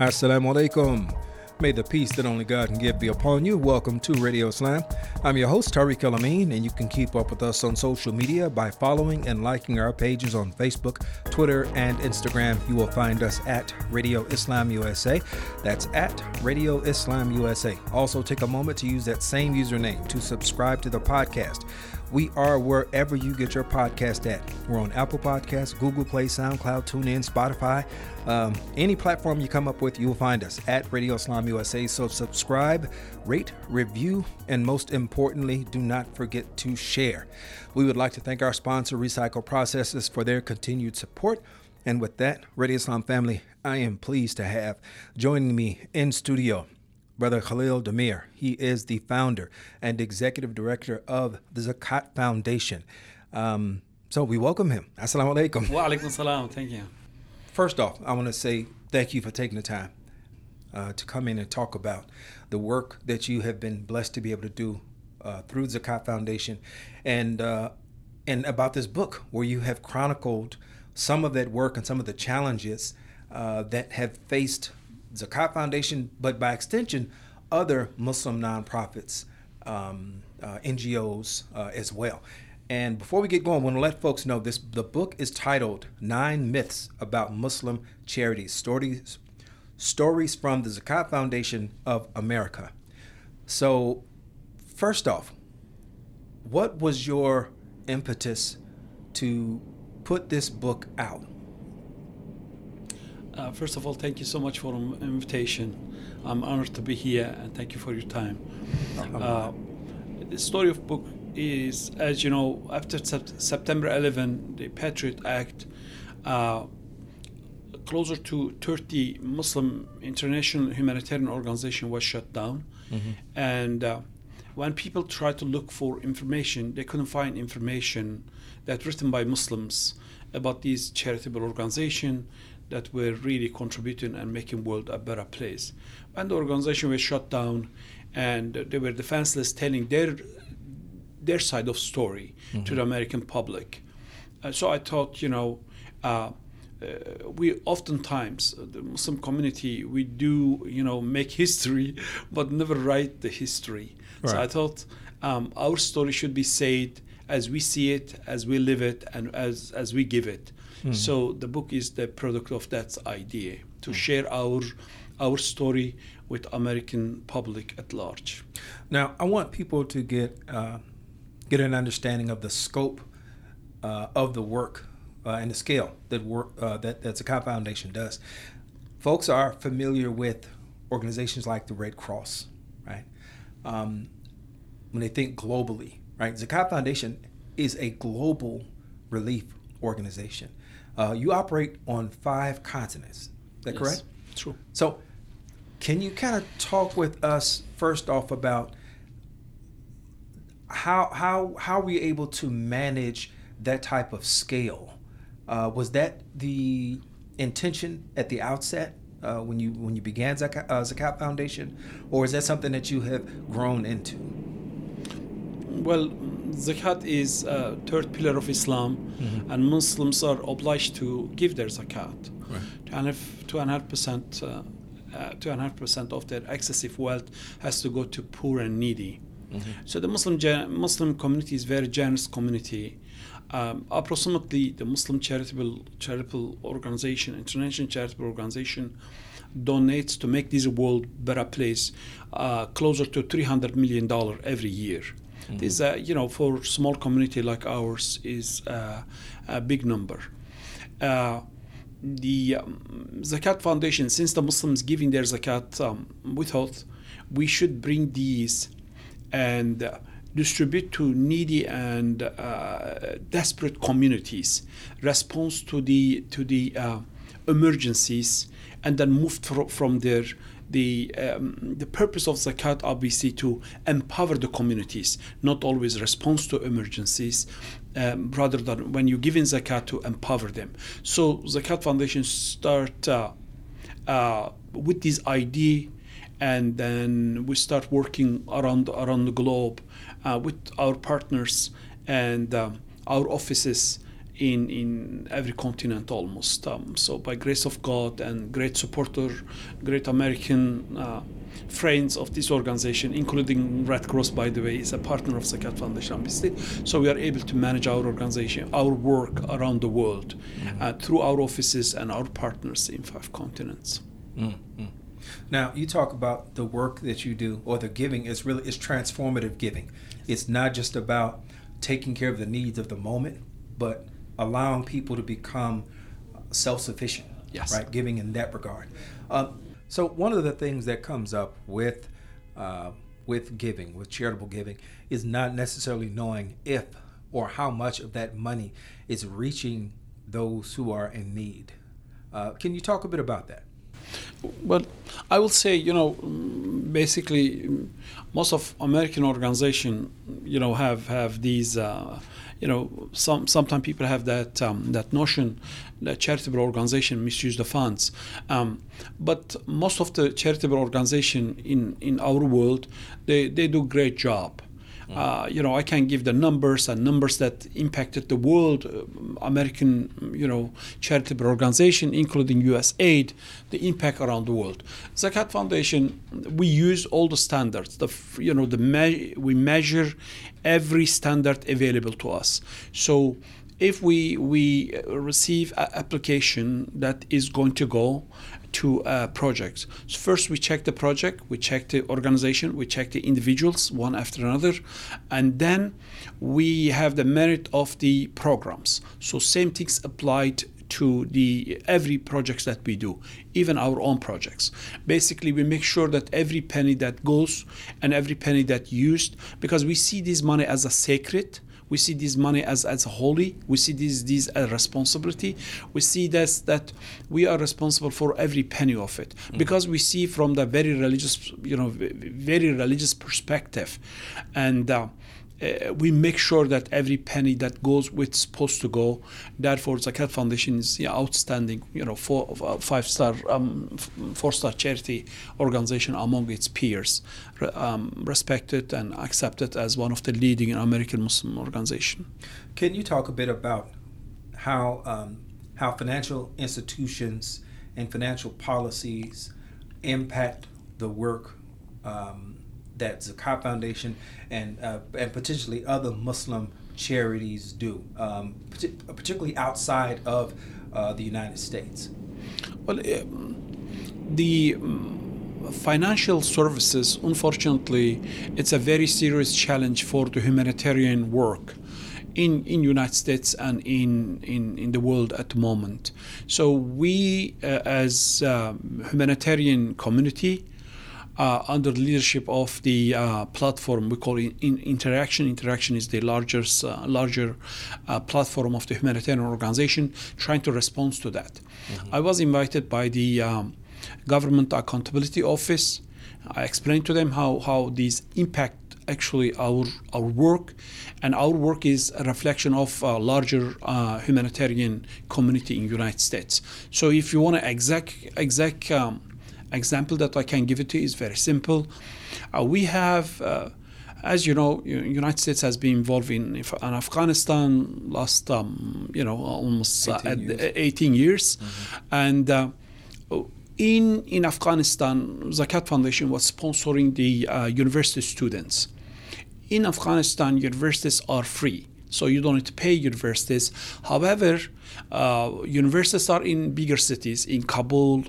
Assalamu alaikum. May the peace that only God can give be upon you. Welcome to Radio Islam. I'm your host, Tariq El Amin, and you can keep up with us on social media by following and liking our pages on Facebook, Twitter, and Instagram. You will find us at Radio Islam USA. That's at Radio Islam USA. Also, take a moment to use that same username to subscribe to the podcast. We are wherever you get your podcast at. We're on Apple Podcasts, Google Play, SoundCloud, TuneIn, Spotify. Um, any platform you come up with, you'll find us at Radio Islam USA. So subscribe, rate, review, and most importantly, do not forget to share. We would like to thank our sponsor, Recycle Processes, for their continued support. And with that, Radio Islam family, I am pleased to have joining me in studio Brother Khalil Demir. He is the founder and executive director of the Zakat Foundation. Um, so we welcome him. Assalamu alaikum. Wa alaikum salam. Thank you. First off, I want to say thank you for taking the time uh, to come in and talk about the work that you have been blessed to be able to do uh, through Zakat Foundation and uh, and about this book where you have chronicled some of that work and some of the challenges uh, that have faced Zakat Foundation, but by extension, other Muslim nonprofits, um, uh, NGOs uh, as well. And before we get going, I want to let folks know this: the book is titled Nine Myths About Muslim Charities: Stories, Stories from the Zakat Foundation of America. So, first off, what was your impetus to put this book out? Uh, first of all, thank you so much for the invitation. I'm honored to be here and thank you for your time. Uh, the story of book is, as you know, after sept- September 11, the Patriot Act, uh, closer to 30 Muslim international humanitarian organization was shut down, mm-hmm. and uh, when people tried to look for information, they couldn't find information that written by Muslims about these charitable organization that were really contributing and making world a better place. And the organization was shut down and they were defenseless telling their their side of story mm-hmm. to the American public. Uh, so I thought, you know, uh, uh, we oftentimes uh, the Muslim community we do you know make history, but never write the history. Right. So I thought um, our story should be said as we see it, as we live it, and as as we give it. Mm. So the book is the product of that idea to mm. share our our story with American public at large. Now, I want people to get uh, get an understanding of the scope uh, of the work uh, and the scale that work uh, that that Zakat Foundation does. Folks are familiar with organizations like the Red Cross, right? Um, when they think globally, right? Zakat Foundation is a global relief organization. Uh, you operate on five continents. Is that yes, correct? True. So, can you kind of talk with us first off about how how how were you able to manage that type of scale? Uh, was that the intention at the outset uh, when you when you began Zakat, uh, Zakat Foundation, or is that something that you have grown into? Well, zakat is a third pillar of Islam, mm-hmm. and Muslims are obliged to give their zakat. Right. And if two and a half percent, uh, uh, two and a half percent of their excessive wealth has to go to poor and needy. Mm-hmm. So the Muslim Muslim community is very generous community. Um, approximately, the Muslim charitable charitable organization, international charitable organization, donates to make this world better place, uh, closer to three hundred million dollar every year. Mm-hmm. This, uh, you know, for small community like ours, is uh, a big number. Uh, the um, Zakat Foundation, since the Muslims giving their zakat, um, thought we should bring these and uh, distribute to needy and uh, desperate communities, response to the to the uh, emergencies, and then move from there the um, the purpose of zakat obviously to empower the communities, not always response to emergencies, um, rather than when you give in zakat to empower them. So zakat foundation start uh, uh, with this idea, and then we start working around around the globe uh, with our partners and um, our offices in in every continent almost. Um, so by grace of God and great supporter, great American uh, friends of this organization, including Red Cross, by the way, is a partner of Zakat Foundation. So we are able to manage our organization, our work around the world mm-hmm. uh, through our offices and our partners in five continents. Mm-hmm. Now you talk about the work that you do, or the giving is really is transformative giving. It's not just about taking care of the needs of the moment, but allowing people to become self-sufficient. Yes. Right. Giving in that regard. Uh, so one of the things that comes up with uh, with giving, with charitable giving, is not necessarily knowing if or how much of that money is reaching those who are in need. Uh, can you talk a bit about that? Well, I will say, you know, basically, most of American organization, you know, have have these. Uh, you know, some sometimes people have that um, that notion that charitable organization misuse the funds, um, but most of the charitable organization in in our world, they they do great job. Uh, you know, I can give the numbers and numbers that impacted the world, uh, American, you know, charitable organization, including USAID, the impact around the world. Zakat Foundation, we use all the standards. The you know the me- we measure every standard available to us. So if we we receive an application that is going to go to uh, projects. So first, we check the project, we check the organization, we check the individuals one after another, and then we have the merit of the programs. So same things applied to the every projects that we do even our own projects basically we make sure that every penny that goes and every penny that used because we see this money as a sacred we see this money as, as holy. We see this this as responsibility. We see this that we are responsible for every penny of it mm-hmm. because we see from the very religious, you know, very religious perspective, and. Uh, uh, we make sure that every penny that goes where it's supposed to go. Therefore, Zakat Foundation is yeah, outstanding, you know, four, uh, five star, um, four star charity organization among its peers, um, respected and accepted as one of the leading American Muslim organization. Can you talk a bit about how um, how financial institutions and financial policies impact the work um, that Zakat Foundation and uh, and potentially other Muslim charities do, um, particularly outside of uh, the United States? Well, um, the um, financial services, unfortunately, it's a very serious challenge for the humanitarian work in in United States and in in, in the world at the moment. So we, uh, as um, humanitarian community, uh, under the leadership of the uh, platform we call it in Interaction. Interaction is the largest, uh, larger uh, platform of the humanitarian organization trying to respond to that. Mm-hmm. I was invited by the um, Government Accountability Office. I explained to them how, how these impact actually our our work, and our work is a reflection of a larger uh, humanitarian community in United States. So if you want to exact exact um, example that I can give it to you is very simple. Uh, we have, uh, as you know, United States has been involved in, in Afghanistan last, um, you know, almost 18 uh, years, 18 years. Mm-hmm. and uh, in in Afghanistan, Zakat Foundation was sponsoring the uh, university students. In Afghanistan, universities are free so you don't need to pay universities. However, uh, universities are in bigger cities, in Kabul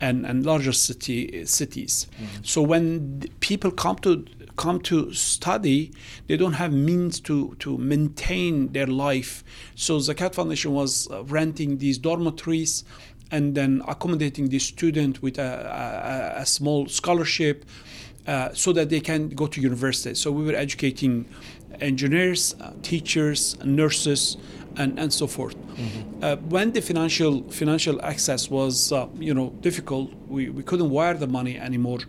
and, and larger city cities. Mm-hmm. So when people come to come to study, they don't have means to, to maintain their life. So Zakat Foundation was uh, renting these dormitories and then accommodating the student with a, a, a small scholarship uh, so that they can go to university. So we were educating engineers, uh, teachers, nurses, and, and so forth. Mm-hmm. Uh, when the financial financial access was uh, you know difficult, we, we couldn't wire the money anymore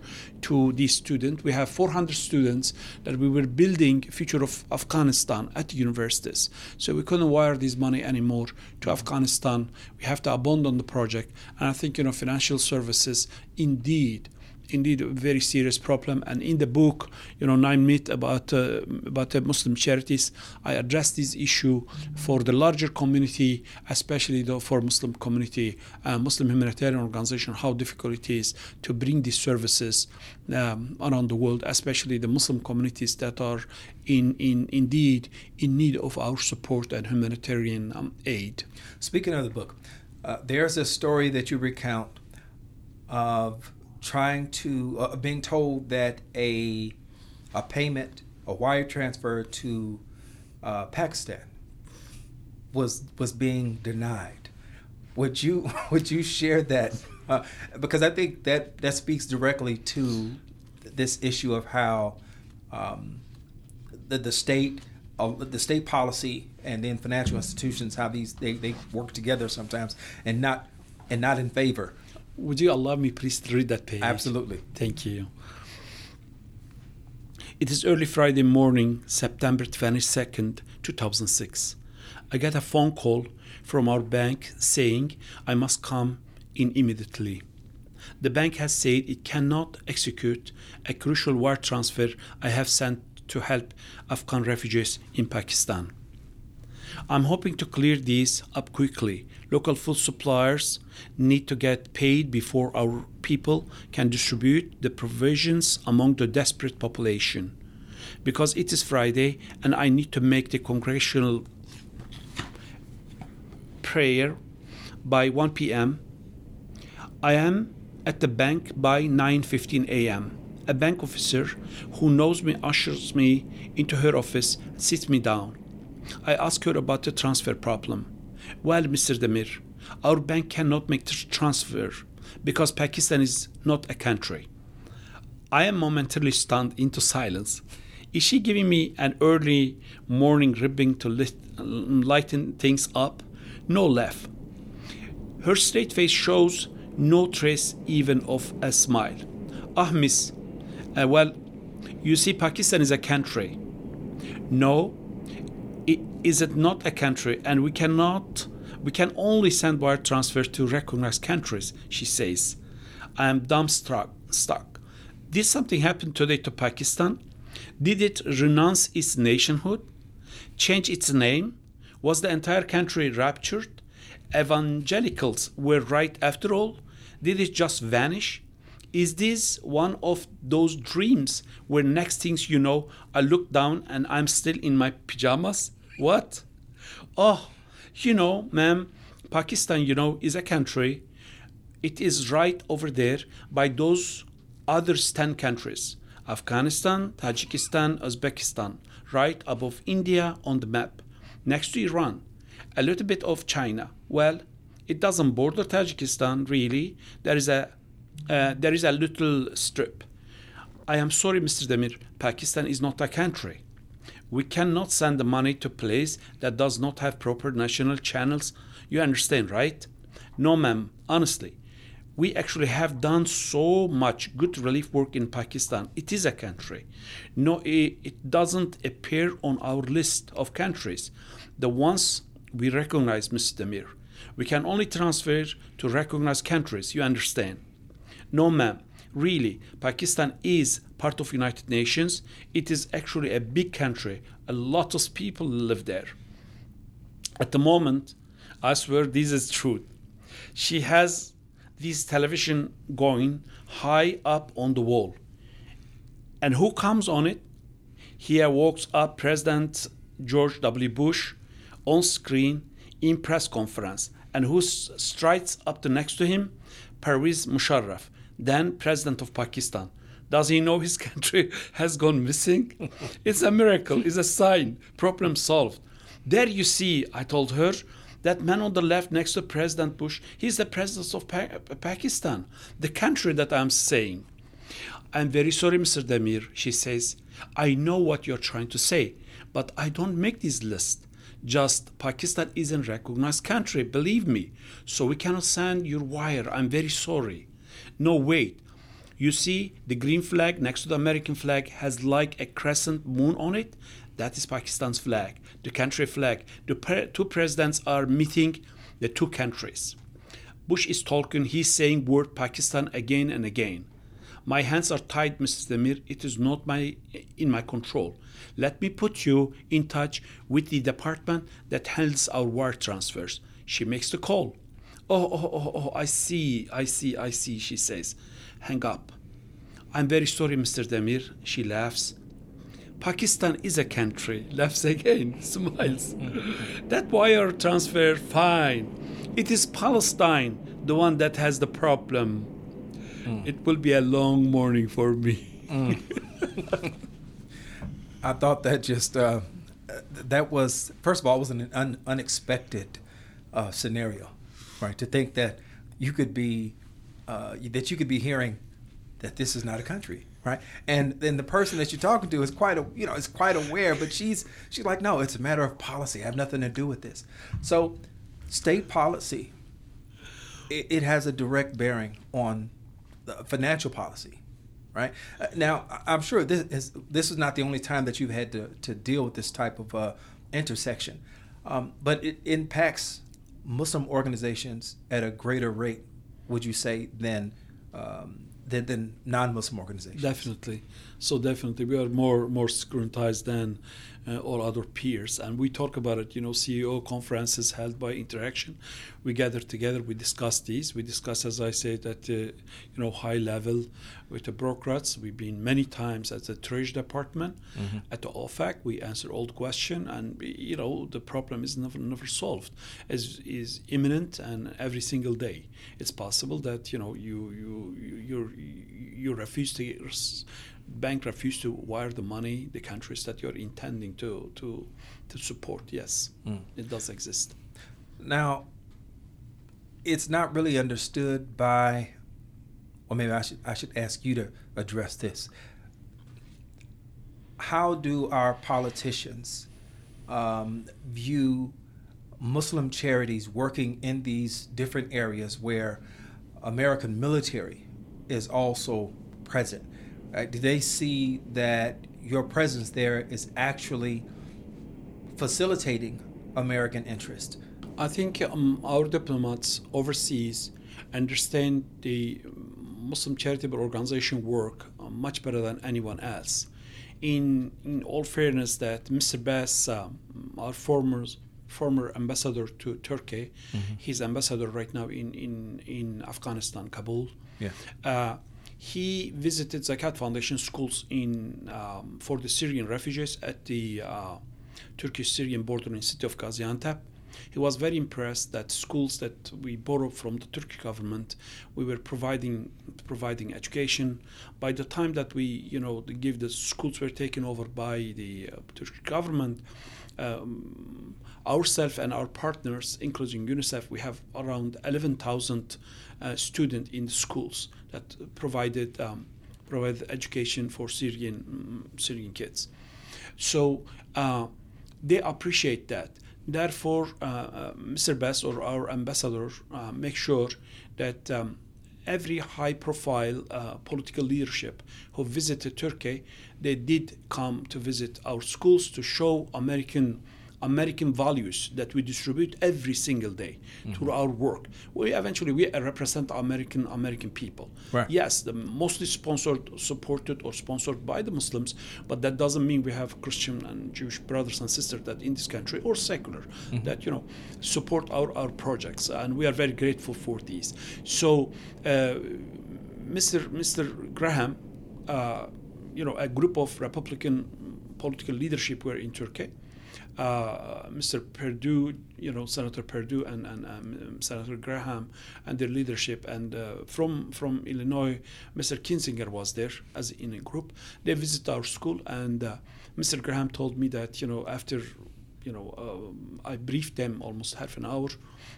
to these students. We have 400 students that we were building future of Afghanistan at universities. So we couldn't wire this money anymore to Afghanistan. We have to abandon the project. And I think you know financial services indeed indeed a very serious problem. And in the book, you know, Nine Myths about uh, about uh, Muslim charities, I address this issue for the larger community, especially the, for Muslim community, uh, Muslim humanitarian organization, how difficult it is to bring these services um, around the world, especially the Muslim communities that are in, in indeed in need of our support and humanitarian um, aid. Speaking of the book, uh, there's a story that you recount of trying to uh, being told that a a payment, a wire transfer to uh, Pakistan was was being denied. Would you would you share that? Uh, because I think that that speaks directly to this issue of how um, the the state uh, the state policy and then financial institutions how these they, they work together sometimes and not and not in favor would you allow me please to read that page? Absolutely. Thank you. It is early Friday morning, September 22nd, 2006. I get a phone call from our bank saying I must come in immediately. The bank has said it cannot execute a crucial wire transfer I have sent to help Afghan refugees in Pakistan. I'm hoping to clear these up quickly. Local food suppliers need to get paid before our people can distribute the provisions among the desperate population. Because it is Friday and I need to make the congressional prayer by 1 p.m. I am at the bank by 9:15 a.m. A bank officer who knows me ushers me into her office, sits me down. I ask her about the transfer problem. Well, Mr. Demir, our bank cannot make the transfer because Pakistan is not a country. I am momentarily stunned into silence. Is she giving me an early morning ribbing to lighten things up? No laugh. Her straight face shows no trace even of a smile. Ah, miss, uh, well, you see, Pakistan is a country. No, is it not a country? And we cannot we can only send wire transfers to recognized countries she says. I am dumbstruck stuck. Did something happen today to pakistan? Did it renounce its nationhood? Change its name? Was the entire country raptured? Evangelicals were right after all? Did it just vanish? Is this one of those dreams where next things you know i look down and i'm still in my pajamas what? Oh, you know, ma'am, Pakistan, you know, is a country. It is right over there by those other 10 countries Afghanistan, Tajikistan, Uzbekistan, right above India on the map, next to Iran, a little bit of China. Well, it doesn't border Tajikistan really. There is a uh, there is a little strip. I am sorry, Mr. Demir. Pakistan is not a country. We cannot send the money to place that does not have proper national channels. You understand, right? No, ma'am, honestly. We actually have done so much good relief work in Pakistan. It is a country. No, it, it doesn't appear on our list of countries. The ones we recognize, Mr. Demir. We can only transfer to recognized countries, you understand? No, ma'am. Really, Pakistan is part of United Nations. It is actually a big country. A lot of people live there. At the moment, I swear this is true. She has this television going high up on the wall. And who comes on it? Here walks up President George W. Bush on screen in press conference. And who strides up to next to him? Pervez Musharraf, then president of Pakistan. Does he know his country has gone missing? it's a miracle, it's a sign, problem solved. There you see, I told her, that man on the left next to President Bush, he's the president of pa- Pakistan, the country that I'm saying. I'm very sorry, Mr. Demir, she says. I know what you're trying to say, but I don't make this list. Just Pakistan isn't recognized country, believe me. So we cannot send your wire. I'm very sorry. No, wait. You see, the green flag next to the American flag has like a crescent moon on it. That is Pakistan's flag, the country flag. The pre- two presidents are meeting the two countries. Bush is talking, he's saying word Pakistan again and again. My hands are tied, Mrs. Demir. It is not my in my control. Let me put you in touch with the department that handles our wire transfers. She makes the call. Oh, oh, oh, oh, I see, I see, I see, she says. Hang up. I'm very sorry, Mr. Demir. She laughs. Pakistan is a country, laughs again, smiles. that wire transfer, fine. It is Palestine, the one that has the problem. Mm. It will be a long morning for me. Mm. I thought that just uh, that was first of all it was an un- unexpected uh, scenario, right? To think that you could be uh, that you could be hearing that this is not a country, right? And then the person that you're talking to is quite a you know is quite aware, but she's she's like, no, it's a matter of policy. I have nothing to do with this. So, state policy it, it has a direct bearing on financial policy, right? Uh, now, I'm sure this is this is not the only time that you've had to, to deal with this type of uh, intersection, um, but it impacts Muslim organizations at a greater rate, would you say, than um, than, than non-Muslim organizations? Definitely. So definitely, we are more more scrutinized than uh, all other peers. And we talk about it, you know, CEO conferences held by Interaction. We gather together, we discuss these. We discuss, as I said, at uh, you know high level with the bureaucrats. We've been many times at the Treasury Department, mm-hmm. at the OFAC. We answer all the question, and you know the problem is never never solved. is is imminent, and every single day it's possible that you know you you you you refuse to bank refuse to wire the money the countries that you're intending to to to support yes. Mm. it does exist. Now it's not really understood by or maybe I should I should ask you to address this. How do our politicians um, view Muslim charities working in these different areas where American military is also present uh, do they see that your presence there is actually facilitating American interest? I think um, our diplomats overseas understand the Muslim charitable organization work uh, much better than anyone else. In, in all fairness, that Mr. Bass, uh, our former former ambassador to Turkey, mm-hmm. he's ambassador right now in, in, in Afghanistan, Kabul. Yeah. Uh, he visited Zakat Foundation schools in um, for the Syrian refugees at the uh, Turkish-Syrian border in the city of Gaziantep. He was very impressed that schools that we borrowed from the Turkish government, we were providing providing education. By the time that we, you know, give the schools were taken over by the uh, Turkish government, um, ourselves and our partners, including UNICEF, we have around 11,000 uh, students in schools that provided um, provided education for Syrian mm, Syrian kids. So uh, they appreciate that. Therefore, uh, uh Mr. Best or our ambassador uh, make sure that um, every high-profile uh, political leadership who visited Turkey, they did come to visit our schools to show American American values that we distribute every single day mm-hmm. through our work. We eventually we represent American American people. Right. Yes, the mostly sponsored, supported, or sponsored by the Muslims, but that doesn't mean we have Christian and Jewish brothers and sisters that in this country or secular mm-hmm. that you know support our our projects, and we are very grateful for these. So, uh, Mr. Mr. Graham, uh, you know, a group of Republican political leadership were in Turkey uh, Mr. Perdue, you know, Senator Perdue and, and um, Senator Graham and their leadership. And uh, from from Illinois, Mr. Kinzinger was there as in a group. They visited our school, and uh, Mr. Graham told me that you know after you know uh, I briefed them almost half an hour.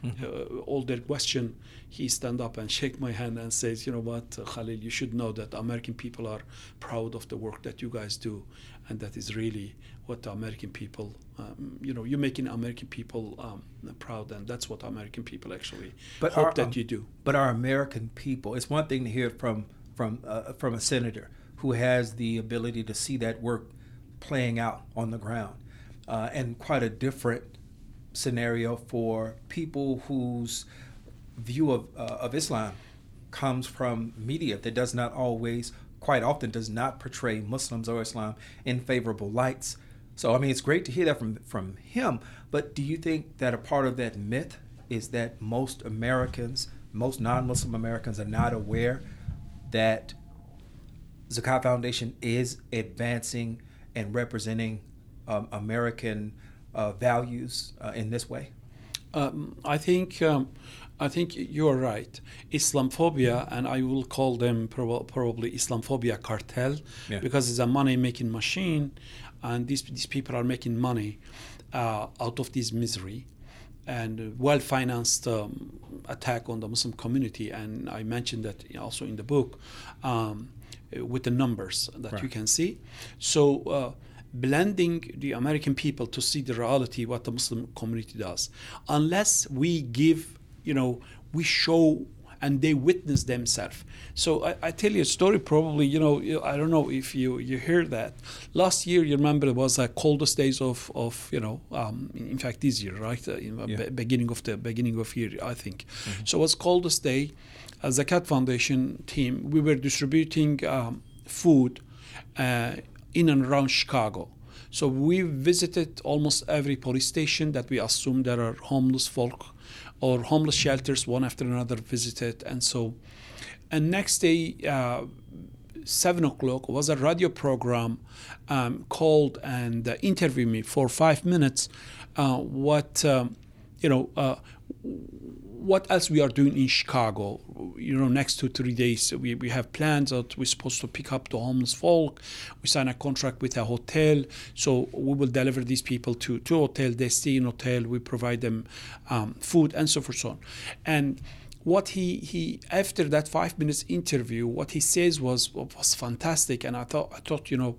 Mm-hmm. Uh, all their question, he stand up and shake my hand and says, you know what, Khalil, you should know that American people are proud of the work that you guys do, and that is really what the American people, um, you know, you're making American people um, proud, and that's what American people actually but hope our, that um, you do. But our American people, it's one thing to hear from from uh, from a senator who has the ability to see that work playing out on the ground, uh, and quite a different scenario for people whose view of uh, of Islam comes from media that does not always, quite often, does not portray Muslims or Islam in favorable lights. So, I mean, it's great to hear that from, from him, but do you think that a part of that myth is that most Americans, most non Muslim Americans, are not aware that Zakat Foundation is advancing and representing um, American uh, values uh, in this way? Um, I think um, I think you're right. Islamophobia, and I will call them prob- probably Islamophobia cartel, Yeah. because it's a money-making machine, and these these people are making money uh, out of this misery, and well-financed um, attack on the Muslim community. And I mentioned that also in the book um, with the numbers that you can see. So. Uh, blending the American people to see the reality what the Muslim community does. Unless we give, you know, we show and they witness themselves. So I, I tell you a story. Probably, you know, I don't know if you you hear that. Last year, you remember it was the coldest days of of you know, um, in fact this year, right? Uh, in Yeah. be- beginning of the beginning of year, I think. So it was coldest day. As Zakat Foundation team, we were distributing um, food uh, in and around Chicago. So we visited almost every police station that we assume there are homeless folk or homeless shelters, one after another visited. And so, and next day, uh, seven o'clock was a radio program um, called and uh, interviewed me for five minutes. Uh, what um, you know, uh, what else we are doing in Chicago. You know, next two three days we, we have plans that we're supposed to pick up the homeless folk. We sign a contract with a hotel, so we will deliver these people to to hotel. They stay in hotel. We provide them um, food and so forth so on. And what he he after that five minutes interview, what he says was was fantastic, and I thought I thought you know,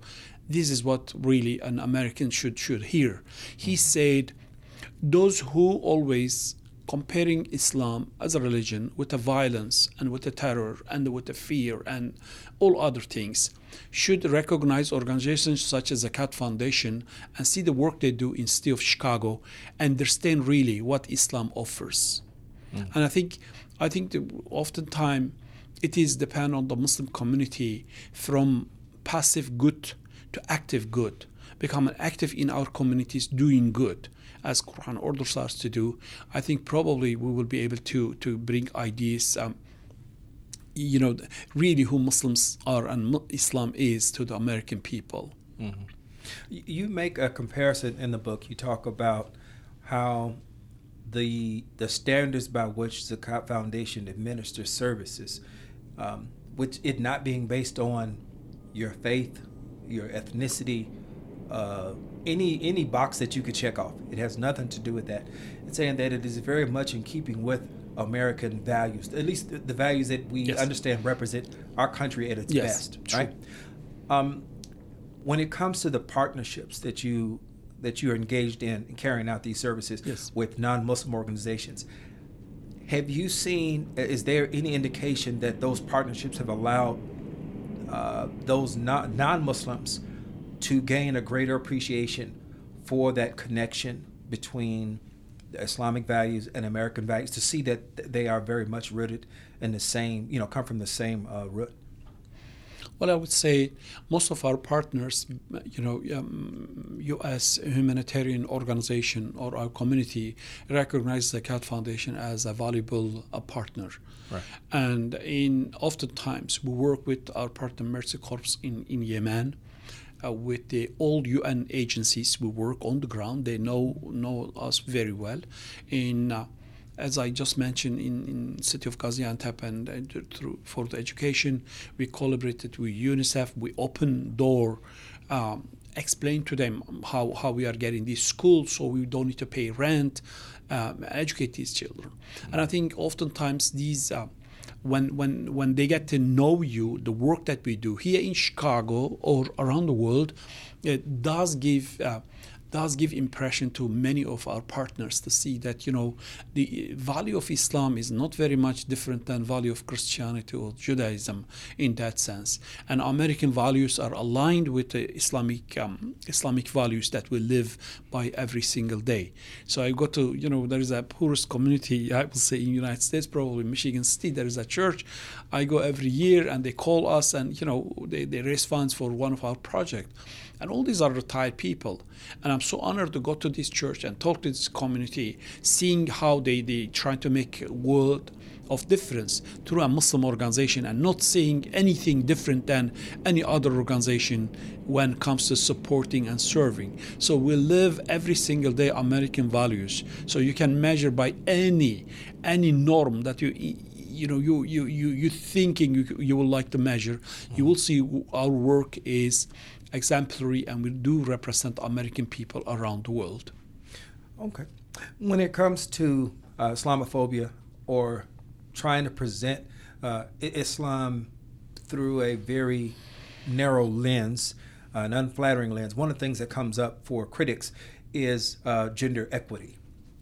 this is what really an American should should hear. He said those who always comparing Islam as a religion with the violence and with the terror and with the fear and all other things should recognize organizations such as Zakat Foundation and see the work they do in city of Chicago and understand really what Islam offers. Hmm. And I think I think that oftentimes it is depend on the Muslim community from passive good to active good, becoming active in our communities, doing good, as Quran orders us to do. I think probably we will be able to to bring ideas. Um, you know, really who Muslims are and Islam is to the American people. Y- You make a comparison in the book. You talk about how the the standards by which Zakat Foundation administers services, um, which it not being based on your faith, your ethnicity, uh, any any box that you could check off. It has nothing to do with that. It's saying that it is very much in keeping with American values, at least the, the values that we Yes. understand represent our country at its Yes, best, true. right? Um, when it comes to the partnerships that you that you're engaged in in carrying out these services Yes. with non-Muslim organizations, have you seen? Is there any indication that those partnerships have allowed uh, those non- non-Muslims to gain a greater appreciation for that connection between Islamic values and American values? To see that they are very much rooted in the same, you know, come from the same uh, root. Well, I would say most of our partners, you know, um, U.S. humanitarian organization or our community recognize Zakat Foundation as a valuable uh, partner. Right. And in oftentimes we work with our partner Mercy Corps in, in Yemen, uh, with the all UN agencies. We work on the ground. They know know us very well. In uh, as I just mentioned, in, in city of Gaziantep and uh, through for the education, we collaborated with UNICEF. We open door, um, explain to them how, how we are getting these schools, so we don't need to pay rent, um, educate these children. And I think oftentimes these. When when when they get to know you, the work that we do here in Chicago or around the world, it does give uh, does give impression to many of our partners to see that you know the value of Islam is not very much different than value of Christianity or Judaism in that sense, and American values are aligned with the Islamic um, Islamic values that we live by every single day. So I go to you know there is a poorest community I will say in United States, probably Michigan State. There is a church. I go every year and they call us and you know they, they raise funds for one of our projects and all these are retired people. And I'm so honored to go to this church and talk to this community, seeing how they, they try to make a world of difference through a Muslim organization and not seeing anything different than any other organization when it comes to supporting and serving. So we live every single day American values. So you can measure by any any norm that you you know you you you you thinking you, you will like to measure you will see our work is exemplary and we do represent American people around the world. Okay. When it comes to uh, Islamophobia or trying to present uh, Islam through a very narrow lens, uh, an unflattering lens, one of the things that comes up for critics is uh, gender equity.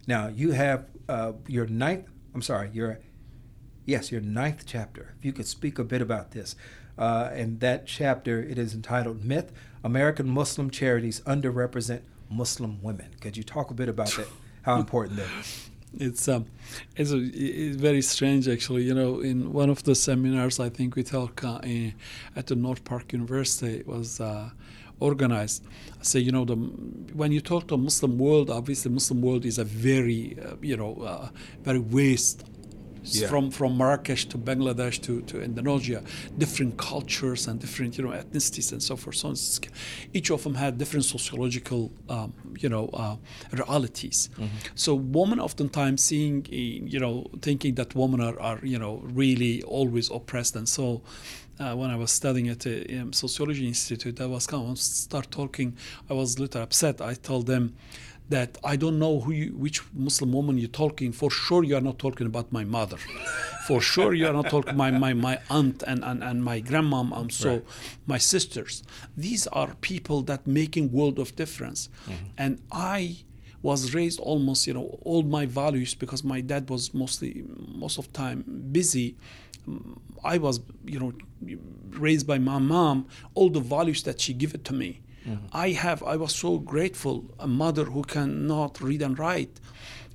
Now, you have uh, your ninth, I'm sorry, your, yes, your ninth chapter. If you could speak a bit about this. Uh, and that chapter, it is entitled Myth American Muslim Charities Underrepresent Muslim Women. Could you talk a bit about that? How important that is? It's um, it's, a, it's very strange actually. You know, in one of the seminars I think we talk uh, in, at the North Park University was uh, organized. I say, you know, the when you talk to Muslim world, obviously Muslim world is a very, uh, you know, uh, very waste yeah. from from Marrakesh to Bangladesh to, to Indonesia, different cultures and different you know ethnicities and so forth. So each of them had different sociological um, you know uh, realities. Mm-hmm. So women oftentimes seeing you know thinking that women are, are you know really always oppressed and so. Uh, when I was studying at the um, sociology institute, I was kind of start talking. I was a little upset. I told them, that I don't know who you, which Muslim woman you're talking. For sure, you are not talking about my mother. For sure, you are not talking my my my aunt and and, and my grandmom. and so right. my sisters. These are people that making world of difference, mm-hmm. and I was raised almost you know all my values because my dad was mostly most of time busy i was you know raised by my mom all the values that she gave it to me Mm-hmm. I have, I was so grateful, a mother who cannot read and write.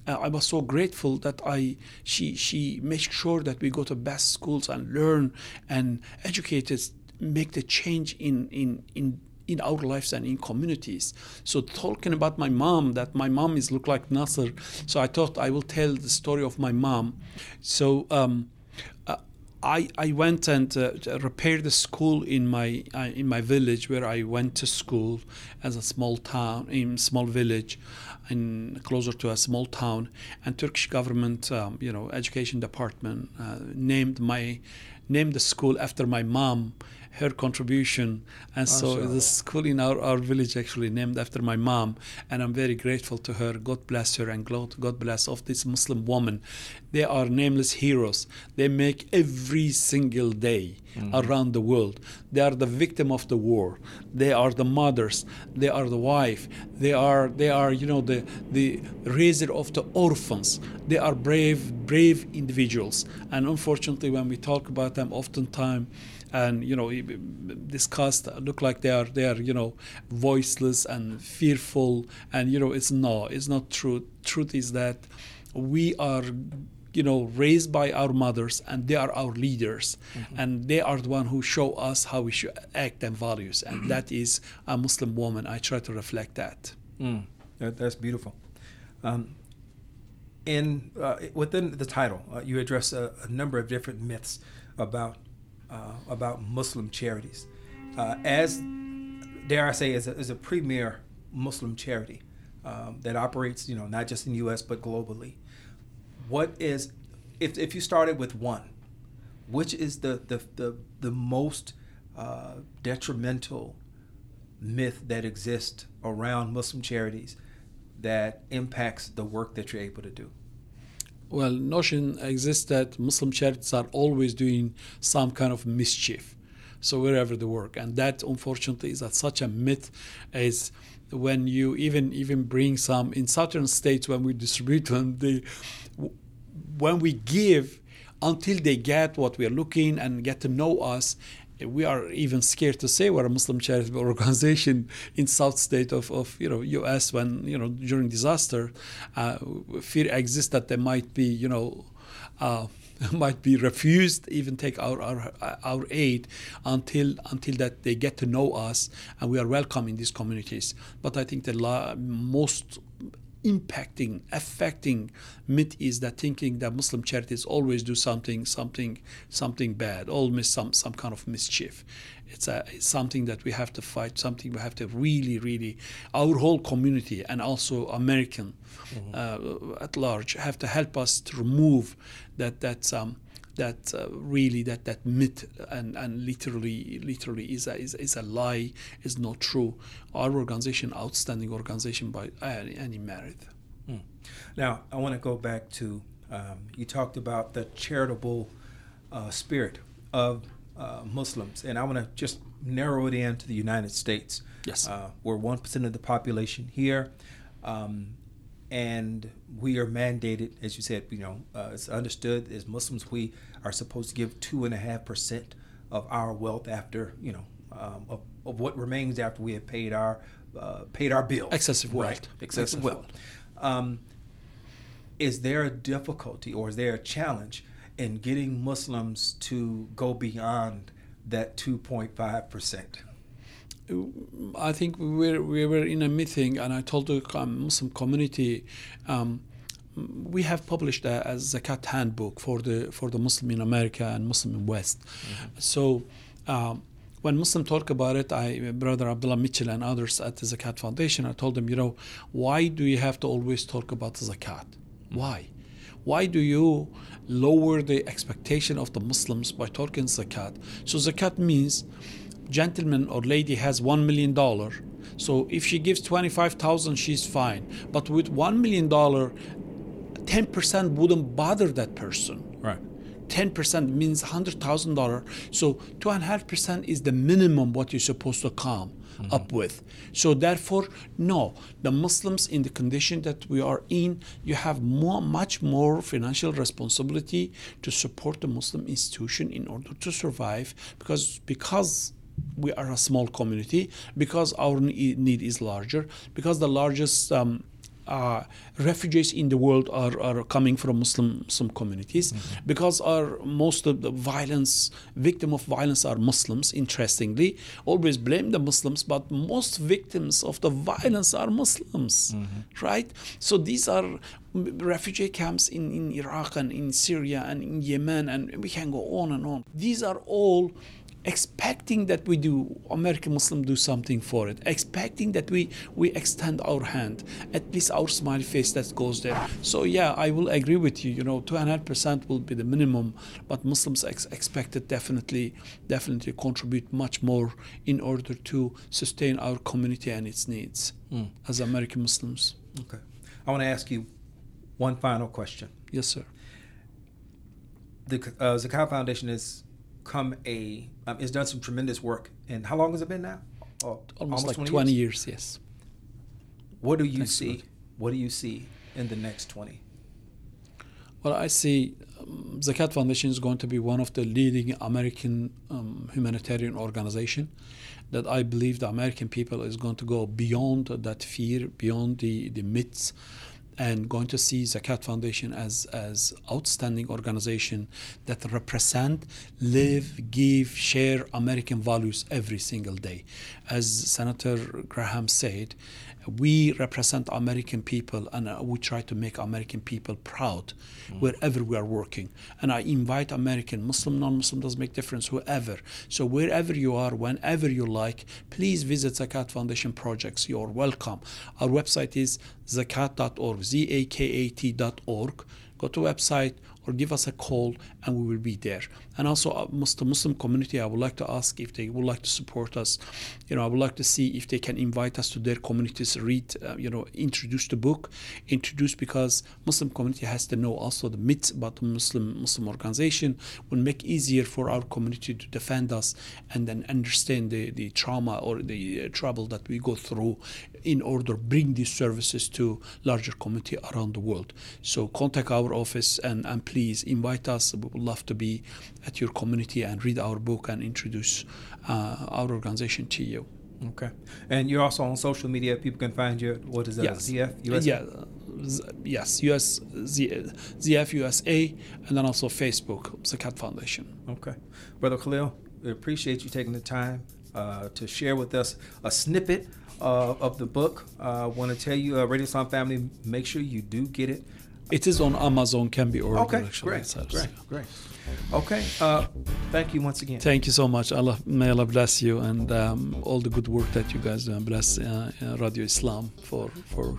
Uh, I was so grateful that I she she makes sure that we go to best schools and learn and educate us, make the change in in in in our lives and in communities. So talking about my mom, that my mom is look like Nasser. So I thought I will tell the story of my mom. So um, I, I went and uh, repaired the school in my uh, in my village where I went to school as a small town in small village, in closer to a small town. And Turkish government, um, you know, education department uh, named my named the school after my mom her contribution. And so the school in our, our village actually named after my mom. And I'm very grateful to her. God bless her and God bless of this Muslim woman. They are nameless heroes. They make every single day mm-hmm. around the world. They are the victim of the war. They are the mothers. They are the wife. They are they are you know the the raiser of the orphans. They are brave brave individuals. And unfortunately, when we talk about them, oftentimes and you know discussed look like they are they are you know voiceless and fearful and you know it's no it's not true truth is that we are you know raised by our mothers and they are our leaders mm-hmm. and they are the one who show us how we should act and values and mm-hmm. that is a muslim woman i try to reflect that mm. that, that's beautiful um, in uh, within the title uh, you address a, a, number of different myths about about Muslim charities. Uh, as, dare I say, as a, a premier Muslim charity um, that operates, you know, not just in the U.S. but globally. What is, if, if you started with one, which is the the the, the most uh, detrimental myth that exists around Muslim charities that impacts the work that you're able to do? Well, notion exists that Muslim charities are always doing some kind of mischief. So wherever they work, and that unfortunately is such a myth is when you even even bring some in southern states when we distribute them, they when we give until they get what we are looking and get to know us we are even scared to say we're a Muslim charitable organization in South State of, of you know U.S. when you know during disaster, uh, fear exists that there might be you know. Uh, might be refused even take our, our our aid until until that they get to know us and we are welcome in these communities but i think the la- most impacting, affecting myth is that thinking that Muslim charities always do something, something, something bad, always some some kind of mischief. It's, a, it's something that we have to fight, something we have to really, really, our whole community and also American mm-hmm. uh, at large have to help us to remove that that um, that uh, really that that myth and, and literally literally is a, is, is a lie is not true. Our organization outstanding organization by any, any merit. Mm. now i want to go back to um, you talked about the charitable uh, spirit of uh, muslims and i want to just narrow it in to the united states. Yes. Uh, we're 1% of the population here. Um, and we are mandated, as you said, you know, uh, it's understood as Muslims we are supposed to give two and a half percent of our wealth after, you know, um, of, of, what remains after we have paid our uh, paid our bills. Excessive wealth. Right. Excessive, wealth. Um, is there a difficulty or is there a challenge in getting Muslims to go beyond that 2.5 percent? I think we were we were in a meeting, and I told the Muslim community. Um, we have published a, a, zakat handbook for the for the Muslim in America and Muslim in West. Mm-hmm. So um, when Muslim talk about it, I brother Abdullah Mitchell and others at the Zakat Foundation, I told them, you know, why do you have to always talk about the zakat? Mm-hmm. Why? Why do you lower the expectation of the Muslims by talking zakat? So zakat means gentleman or lady has one million dollar so if she gives 25000 she's fine. But with one million dollar 10% wouldn't bother that person. Right. 10% means $100000 so 2.5% is the minimum what you're supposed to come mm-hmm. up with. So therefore no the muslims in the condition that we are in you have more much more financial responsibility to support the muslim institution in order to survive because because we are a small community because our need is larger because the largest um, uh, refugees in the world are, are coming from Muslim Muslim communities mm-hmm. because our most of the violence victim of violence are Muslims. Interestingly, always blame the Muslims, but most victims of the violence are Muslims, mm-hmm. right? So these are refugee camps in, in Iraq and in Syria and in Yemen, and we can go on and on. These are all expecting that we do American Muslim do something for it, expecting that we we extend our hand, at least our smiley face that goes there. So yeah, I will agree with you. You know, two and a half percent will be the minimum, but Muslims ex- expected definitely definitely contribute much more in order to sustain our community and its needs mm. as American Muslims. Okay, I want to ask you one final question. Yes, sir. The uh, Zakat Foundation is come a um, has done some tremendous work. And how long has it been now? Oh, almost, almost, like 20, 20 years? years? yes. What do you Thanks see? What do you see in the next 20? Well, I see um, Zakat Foundation is going to be one of the leading American um, humanitarian organization that I believe the American people is going to go beyond that fear, beyond the, the myths, and going to see Zakat Foundation as as outstanding organization that represent, live, give, share American values every single day. As Senator Graham said, we represent American people and uh, we try to make American people proud mm. wherever we are working. And I invite American, Muslim, non Muslim, doesn't make difference, whoever. So wherever you are, whenever you like, please visit Zakat Foundation projects. You're welcome. Our website is zakat.org, Z A K A T.org. Go to website or give us a call and we will be there. And also, uh, the Muslim community, I would like to ask if they would like to support us. You know, I would like to see if they can invite us to their communities, read, uh, you know, introduce the book, introduce because Muslim community has to know also the myths about the Muslim Muslim organization will make easier for our community to defend us and then understand the, the trauma or the uh, trouble that we go through in order bring these services to larger community around the world. So contact our office and, and please invite us. We would love to be at your community and read our book and introduce uh, our organization to you. Okay. And you're also on social media. People can find you. What is that? Yes. ZF USA? Yeah. Yes, US, Z, ZF USA, and then also Facebook, Zakat Foundation. Okay. Brother Khalil, we appreciate you taking the time uh, to share with us a snippet uh, of the book. I uh, want to tell you, uh, Radio Islam family, make sure you do get it. It is on Amazon, can be ordered. Okay, actually, great, great, great. Okay, uh, thank you once again. Thank you so much. Allah may Allah bless you and um, all the good work that you guys do. And bless uh, uh, Radio Islam for for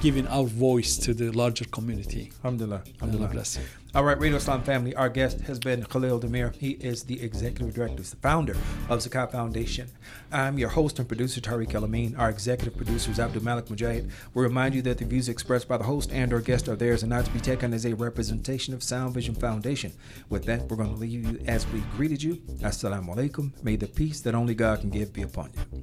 giving our voice to the larger community. Alhamdulillah. Alhamdulillah bless you. All right, Radio Islam family, our guest has been Khalil Demir. He is the executive director, the founder of Zakat Foundation. I'm your host and producer, Tariq Alameen. Our executive producer is Abdul Malik Mujahid. We remind you that the views expressed by the host and or guest are theirs and not to be taken as a representation of Sound Vision Foundation. With that, we're going to leave you as we greeted you. Assalamu alaikum. May the peace that only God can give be upon you.